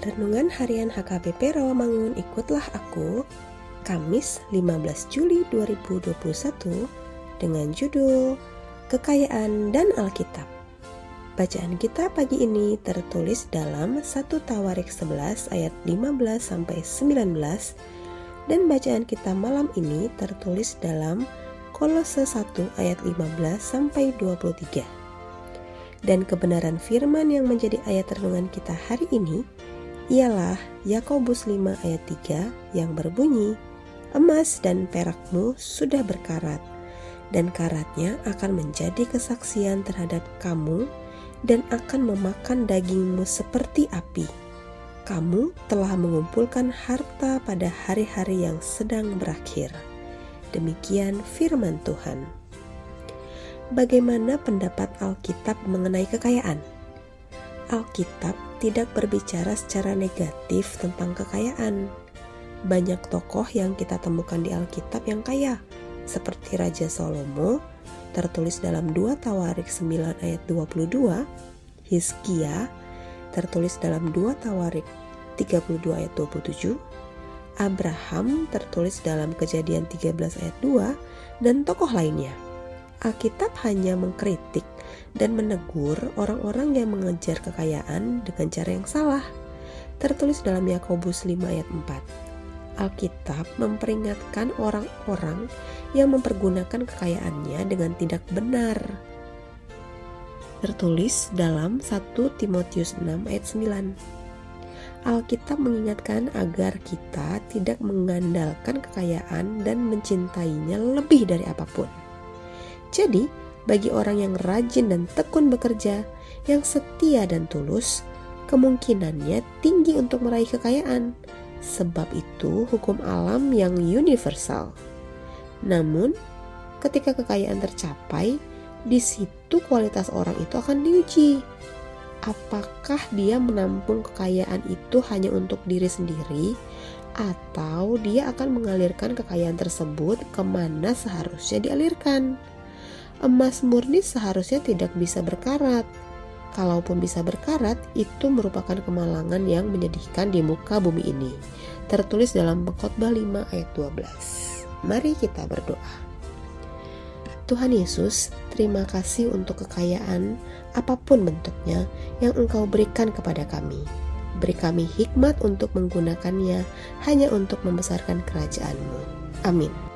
Renungan Harian HKBP Rawamangun Ikutlah Aku Kamis 15 Juli 2021 dengan judul Kekayaan dan Alkitab. Bacaan kita pagi ini tertulis dalam 1 Tawarik 11 ayat 15 sampai 19 dan bacaan kita malam ini tertulis dalam Kolose 1 ayat 15 sampai 23. Dan kebenaran firman yang menjadi ayat renungan kita hari ini ialah Yakobus 5 ayat 3 yang berbunyi, Emas dan perakmu sudah berkarat, dan karatnya akan menjadi kesaksian terhadap kamu dan akan memakan dagingmu seperti api. Kamu telah mengumpulkan harta pada hari-hari yang sedang berakhir. Demikian firman Tuhan. Bagaimana pendapat Alkitab mengenai kekayaan? Alkitab tidak berbicara secara negatif tentang kekayaan. Banyak tokoh yang kita temukan di Alkitab yang kaya, seperti Raja Salomo, tertulis dalam 2 Tawarik 9 ayat 22, Hizkia, tertulis dalam 2 Tawarik 32 ayat 27, Abraham tertulis dalam Kejadian 13 ayat 2, dan tokoh lainnya. Alkitab hanya mengkritik dan menegur orang-orang yang mengejar kekayaan dengan cara yang salah. Tertulis dalam Yakobus 5 ayat 4. Alkitab memperingatkan orang-orang yang mempergunakan kekayaannya dengan tidak benar. Tertulis dalam 1 Timotius 6 ayat 9. Alkitab mengingatkan agar kita tidak mengandalkan kekayaan dan mencintainya lebih dari apa pun. Jadi, bagi orang yang rajin dan tekun bekerja, yang setia dan tulus, kemungkinannya tinggi untuk meraih kekayaan. Sebab itu hukum alam yang universal. Namun, ketika kekayaan tercapai, di situ kualitas orang itu akan diuji. Apakah dia menampung kekayaan itu hanya untuk diri sendiri, atau dia akan mengalirkan kekayaan tersebut ke mana seharusnya dialirkan? Emas murni seharusnya tidak bisa berkarat. Kalaupun bisa berkarat, itu merupakan kemalangan yang menyedihkan di muka bumi ini. Tertulis dalam Pengkhotbah 5 ayat 12. Mari kita berdoa. Tuhan Yesus, terima kasih untuk kekayaan apa pun bentuknya yang Engkau berikan kepada kami. Beri kami hikmat untuk menggunakannya hanya untuk membesarkan kerajaan-Mu. Amin.